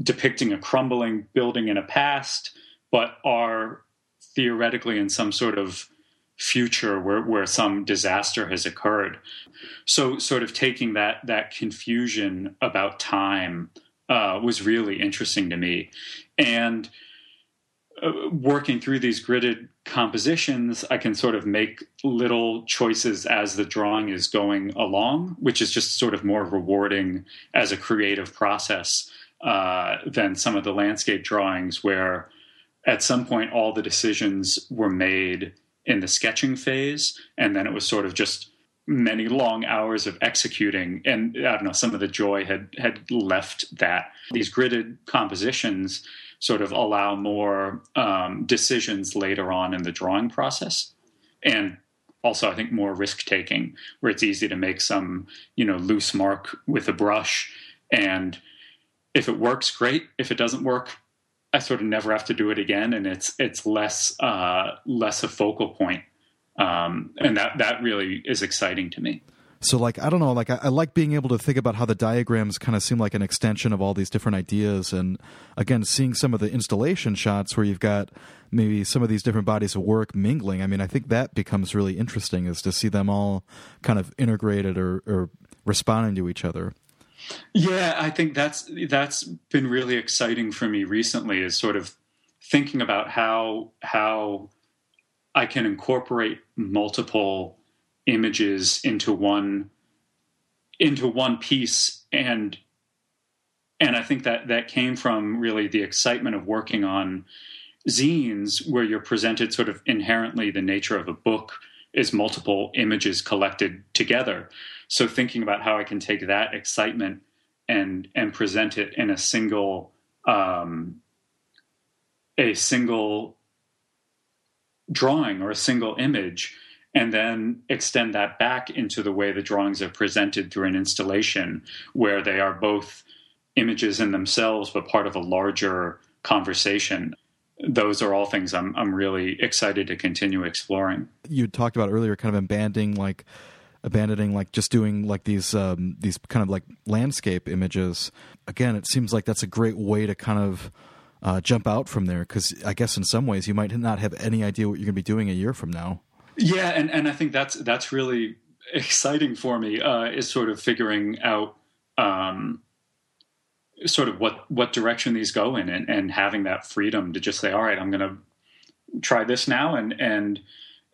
depicting a crumbling building in a past, but are theoretically in some sort of future where, where some disaster has occurred. So, sort of taking that that confusion about time uh, was really interesting to me, and working through these gridded compositions, I can sort of make little choices as the drawing is going along, which is just sort of more rewarding as a creative process uh, than some of the landscape drawings, where at some point all the decisions were made in the sketching phase, and then it was sort of just many long hours of executing. And i don't know some of the joy had had left that. These gridded compositions sort of allow more um, decisions later on in the drawing process. And also i think more risk taking where it's easy to make some you know loose mark with a brush. And if it works great. If it doesn't work i sort of never have to do it again. And it's it's less uh, less a focal point. Um, and that that really is exciting to me so, like, I don't know, like, I, I, like being able to think about how the diagrams kind of seem like an extension of all these different ideas. And again, seeing some of the installation shots where you've got maybe some of these different bodies of work mingling. I mean, I think that becomes really interesting is to see them all kind of integrated or, or responding to each other. Yeah, I think that's that's been really exciting for me recently is sort of thinking about how how I can incorporate multiple images into one into one piece and and I think that that came from really the excitement of working on zines, where you're presented sort of inherently the nature of a book is multiple images collected together. So thinking about how I can take that excitement and and present it in a single um, a single drawing or a single image and then extend that back into the way the drawings are presented through an installation where they are both images in themselves but part of a larger conversation those are all things I'm I'm really excited to continue exploring. You talked about earlier, kind of abandoning like abandoning like just doing like these um, these kind of like landscape images. Again, it seems like that's a great way to kind of uh, jump out from there because I guess in some ways you might not have any idea what you're going to be doing a year from now. Yeah, and and I think that's that's really exciting for me uh, is sort of figuring out um, sort of what what direction these go in and, and having that freedom to just say all right i'm going to try this now and and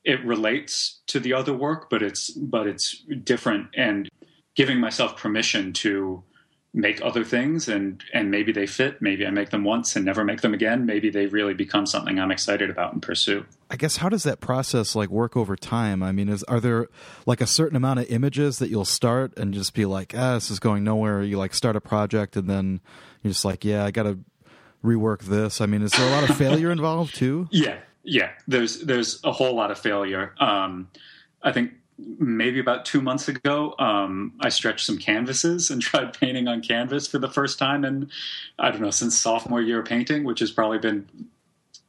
it relates to the other work but it's but it's different and giving myself permission to make other things and and maybe they fit maybe i make them once and never make them again maybe they really become something i'm excited about and pursue i guess how does that process like work over time? I mean is are there like a certain amount of images that you'll start and just be like ah this is going nowhere. You like start a project and then you're just like yeah i gotta rework this. I mean is there a lot of failure involved too? Yeah. Yeah. There's there's a whole lot of failure. Um i think maybe about two months ago, um, I stretched some canvases and tried painting on canvas for the first time and I don't know, since sophomore year of painting, which has probably been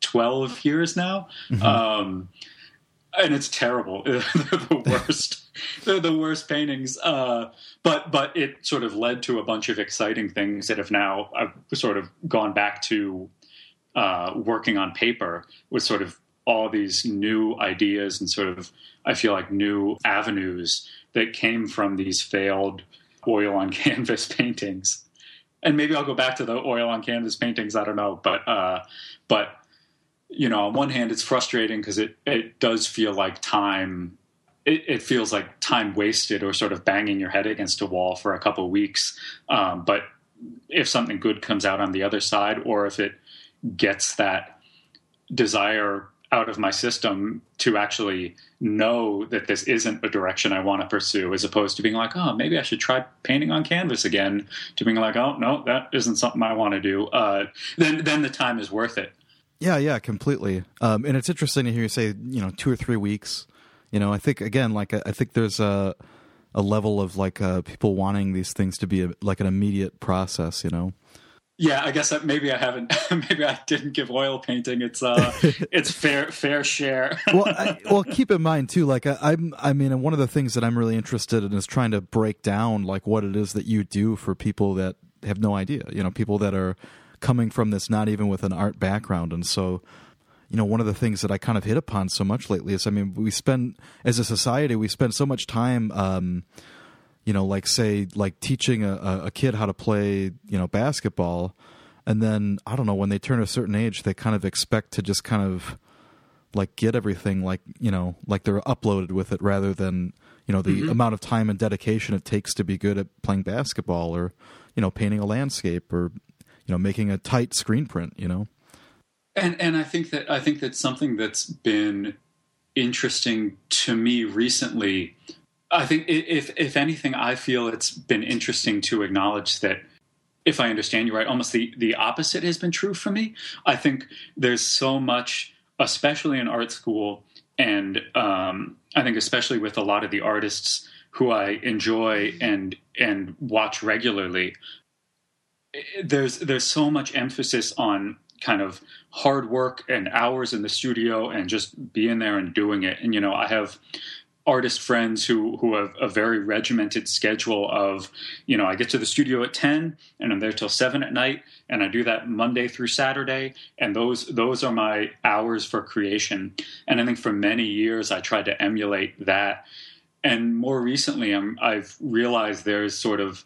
12 years now. Mm-hmm. Um, and it's terrible. They're the worst. They're the worst paintings. Uh, but but it sort of led to a bunch of exciting things that have now I've sort of gone back to uh, working on paper with sort of all these new ideas and sort of I feel like new avenues that came from these failed oil on canvas paintings. And maybe I'll go back to the oil on canvas paintings. I don't know, but uh, but you know, on one hand, it's frustrating because it it does feel like time. It, it, feels like time wasted or sort of banging your head against a wall for a couple weeks. Um, but if something good comes out on the other side, or if it gets that desire out of my system to actually know that this isn't a direction I want to pursue, as opposed to being like, oh, maybe I should try painting on canvas again, to being like, oh, no, that isn't something I want to do. Uh, then, then the time is worth it. Yeah, yeah, completely. Um, and it's interesting to hear you say, you know, two or three weeks. You know, I think again, like I think there's a a level of like uh, people wanting these things to be a, like an immediate process. You know, yeah, I guess that maybe I haven't. Maybe I didn't give oil painting its uh, its fair fair share. well, I, well, keep in mind too. Like I, I'm, I mean, one of the things that I'm really interested in is trying to break down like what it is that you do for people that have no idea. You know, people that are coming from this not even with an art background, and so you know one of the things that i kind of hit upon so much lately is i mean we spend as a society we spend so much time um, you know, like say like teaching a, a kid how to play, you know, basketball, and then I don't know when they turn a certain age, they kind of expect to just kind of like get everything like you know like they're uploaded with it rather than you know the mm-hmm. amount of time and dedication it takes to be good at playing basketball or you know painting a landscape or you know making a tight screen print you know and and i think that i think that's something that's been interesting to me recently I think if if anything, I feel it's been interesting to acknowledge that if I understand you right, almost the the opposite has been true for me. I think there's so much, especially in art school, and um, I think especially with a lot of the artists who I enjoy and and watch regularly. There's there's so much emphasis on kind of hard work and hours in the studio and just being there and doing it. And you know, I have artist friends who who have a very regimented schedule of you know I get to the studio at 10 and I'm there till 7 at night and I do that Monday through Saturday. And those those are my hours for creation. And I think for many years I tried to emulate that. And more recently I'm, I've realized there's sort of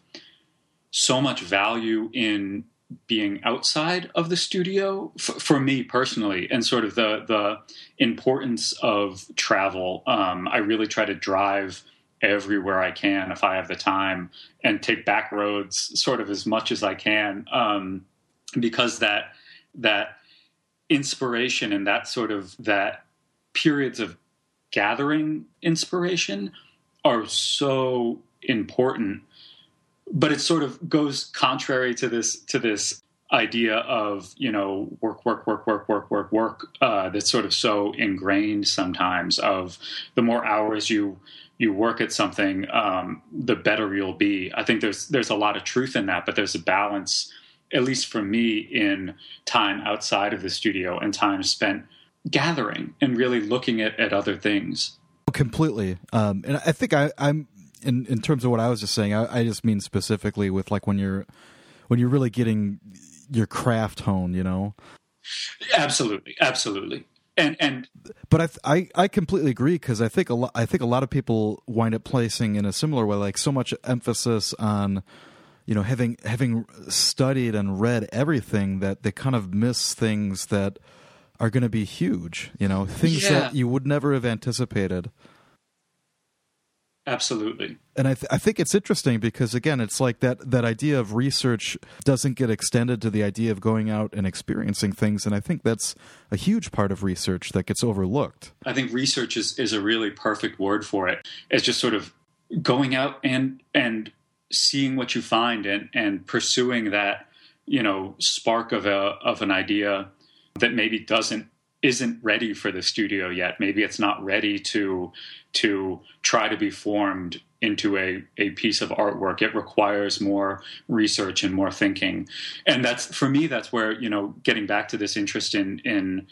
so much value in being outside of the studio f- for me personally and sort of the the importance of travel. Um, i really try to drive everywhere I can if I have the time and take back roads sort of as much as I can. Um, because that that inspiration and that sort of that periods of gathering inspiration are so important but it sort of goes contrary to this to this idea of you know work work work work work work work uh, that's sort of so ingrained sometimes of the more hours you you work at something um, the better you'll be. I think there's there's a lot of truth in that but there's a balance at least for me in time outside of the studio and time spent gathering and really looking at, at other things. Completely. Um, and i think I, i'm in in terms of what i was just saying I, I just mean specifically with like when you're when you're really getting your craft hone, you know. Absolutely, absolutely. And and but I I, I completely agree because I think a lot I think a lot of people wind up placing in a similar way like so much emphasis on you know having having studied and read everything that they kind of miss things that are going to be huge you know things yeah. that you would never have anticipated Absolutely. And I, th- I think it's interesting because again, it's like that that idea of research doesn't get extended to the idea of going out and experiencing things, and I think that's a huge part of research that gets overlooked. I think research is is a really perfect word for it. It's just sort of going out and and seeing what you find and and pursuing that you know spark of a of an idea that maybe doesn't isn't ready for the studio yet. Maybe it's not ready to to try to be formed into a, a piece of artwork. It requires more research and more thinking. And that's for me, that's where, you know, getting back to this interest in in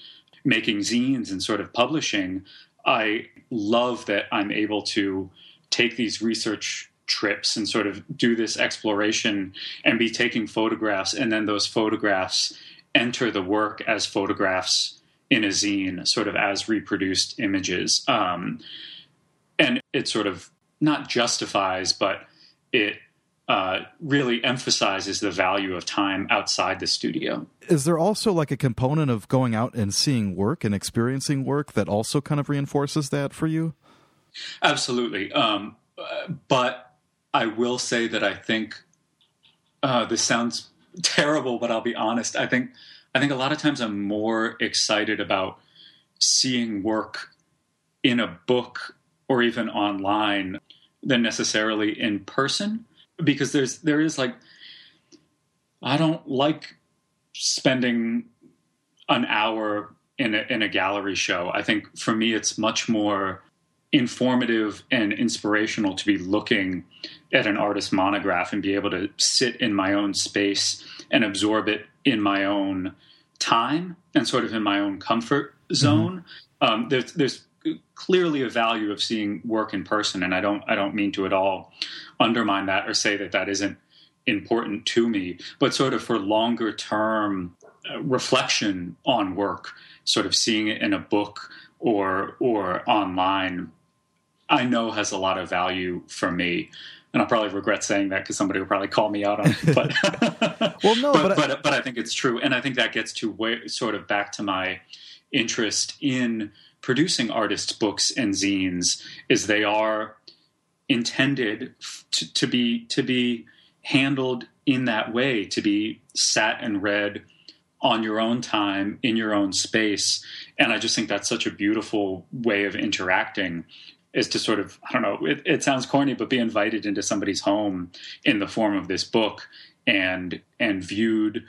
making zines and sort of publishing, I love that I'm able to take these research trips and sort of do this exploration and be taking photographs and then those photographs enter the work as photographs in a zine, sort of as reproduced images. Um, and it sort of not justifies, but it uh, really emphasizes the value of time outside the studio. Is there also like a component of going out and seeing work and experiencing work that also kind of reinforces that for you? Absolutely. Um, but I will say that I think uh, this sounds terrible, but I'll be honest. I think I think a lot of times I'm more excited about seeing work in a book or even online than necessarily in person because there's there is like I don't like spending an hour in a, in a gallery show. I think for me it's much more informative and inspirational to be looking at an artist monograph and be able to sit in my own space and absorb it in my own time and sort of in my own comfort zone. Mm-hmm. Um, there's, there's clearly a value of seeing work in person, and I don't I don't mean to at all undermine that or say that that isn't important to me, but sort of for longer term uh, reflection on work, sort of seeing it in a book or or online, I know has a lot of value for me and I'll probably regret saying that because somebody will probably call me out on it. But well, no, but but, but, but I think it's true, and I think that gets to way, sort of back to my interest in producing artists' books and zines. Is they are intended to, to be to be handled in that way, to be sat and read on your own time in your own space and i just think that's such a beautiful way of interacting is to sort of I don't know it, it, sounds corny but be invited into somebody's home in the form of this book and and viewed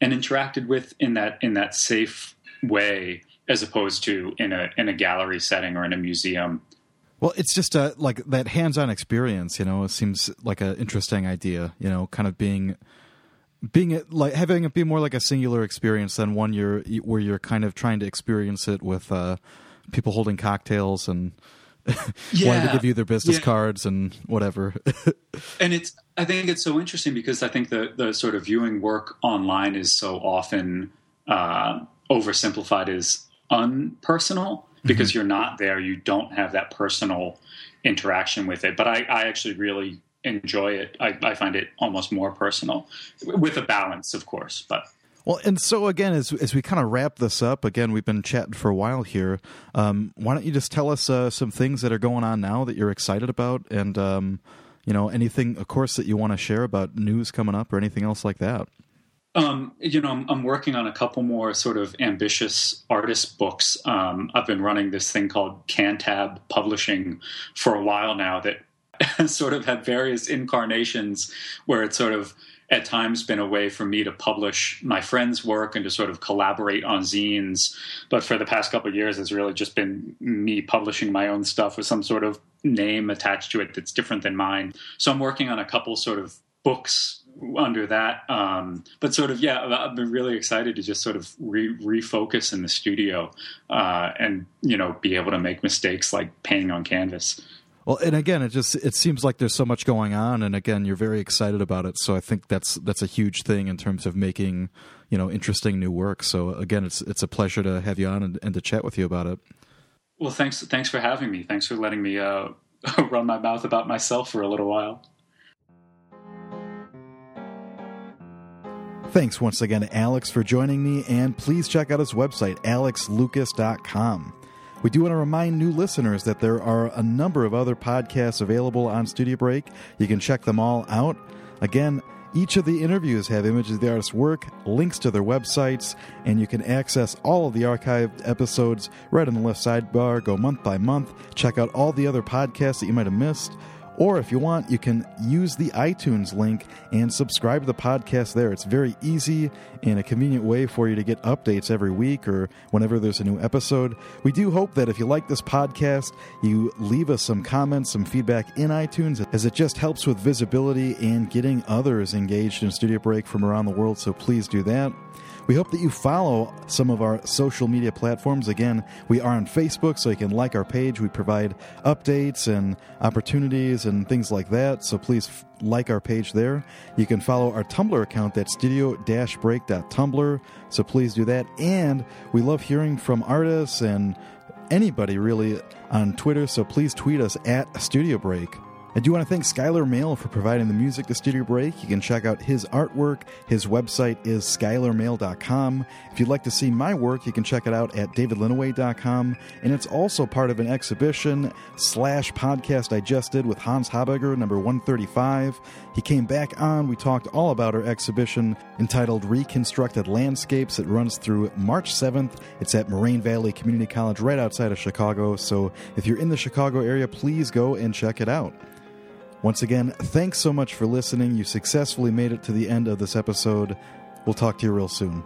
and interacted with in that in that safe way as opposed to in a in a gallery setting or in a museum. Well it's just a like that hands-on experience you know it seems like an interesting idea you know kind of being being like having it be more like a singular experience than one you're where you're kind of trying to experience it with uh, people holding cocktails and yeah. wanted to give you their business yeah. cards and whatever. and it's I think it's so interesting because I think the the sort of viewing work online is so often uh, oversimplified as unpersonal because mm-hmm. you're not there, you don't have that personal interaction with it. But I, I actually really enjoy it. I, I find it almost more personal with a balance, of course. But Well, and so again, as as we kind of wrap this up, again, we've been chatting for a while here. Um, why don't you just tell us uh, some things that are going on now that you're excited about, and um, you know anything, of course, that you want to share about news coming up or anything else like that. Um, you know, I'm, I'm, working on a couple more sort of ambitious artist books. Um, I've been running this thing called Cantab Publishing for a while now that sort of had various incarnations where it's sort of at times been a way for me to publish my friends' work and to sort of collaborate on zines. But for the past couple of years, it's really just been me publishing my own stuff with some sort of name attached to it that's different than mine. So I'm working on a couple sort of books under that. Um, but sort of, yeah, I've been really excited to just sort of re- refocus in the studio uh, and, you know, be able to make mistakes like painting on canvas. Well, and again, it just it seems like there's so much going on, and again, you're very excited about it. So I think that's that's a huge thing in terms of making you know interesting new work. So again, it's it's a pleasure to have you on and, and to chat with you about it. Well, thanks thanks for having me. Thanks for letting me uh, run my mouth about myself for a little while. Thanks once again, Alex, for joining me, and please check out his website, alexlukas.com. We do want to remind new listeners that there are a number of other podcasts available on Studio Break. You can check them all out. Again, each of the interviews have images of the artist's work, links to their websites, and you can access all of the archived episodes right on the left sidebar. Go month by month, check out all the other podcasts that you might have missed. Or if you want, you can use the iTunes link and subscribe to the podcast there. It's very easy and a convenient way for you to get updates every week or whenever there's a new episode. We do hope that if you like this podcast, you leave us some comments, some feedback in iTunes, as it just helps with visibility and getting others engaged in Studio Break from around the world. So please do that. We hope that you follow some of our social media platforms. Again, we are on Facebook, so you can like our page. We provide updates and opportunities and things like that. So please f- like our page there. You can follow our Tumblr account that's studio break.tumblr. So please do that. And we love hearing from artists and anybody really on Twitter. So please tweet us at Studio Break. I do want to thank Skylar Mail for providing the music to Studio Break. You can check out his artwork. His website is skylarmail.com. If you'd like to see my work, you can check it out at davidlinneweh.com. And it's also part of an exhibition slash podcast did with Hans Habegger, number 135. He came back on. We talked all about our exhibition entitled Reconstructed Landscapes. It runs through March 7th. It's at Moraine Valley Community College right outside of Chicago. So if you're in the Chicago area, please go and check it out. Once again, thanks so much for listening. You successfully made it to the end of this episode. We'll talk to you real soon.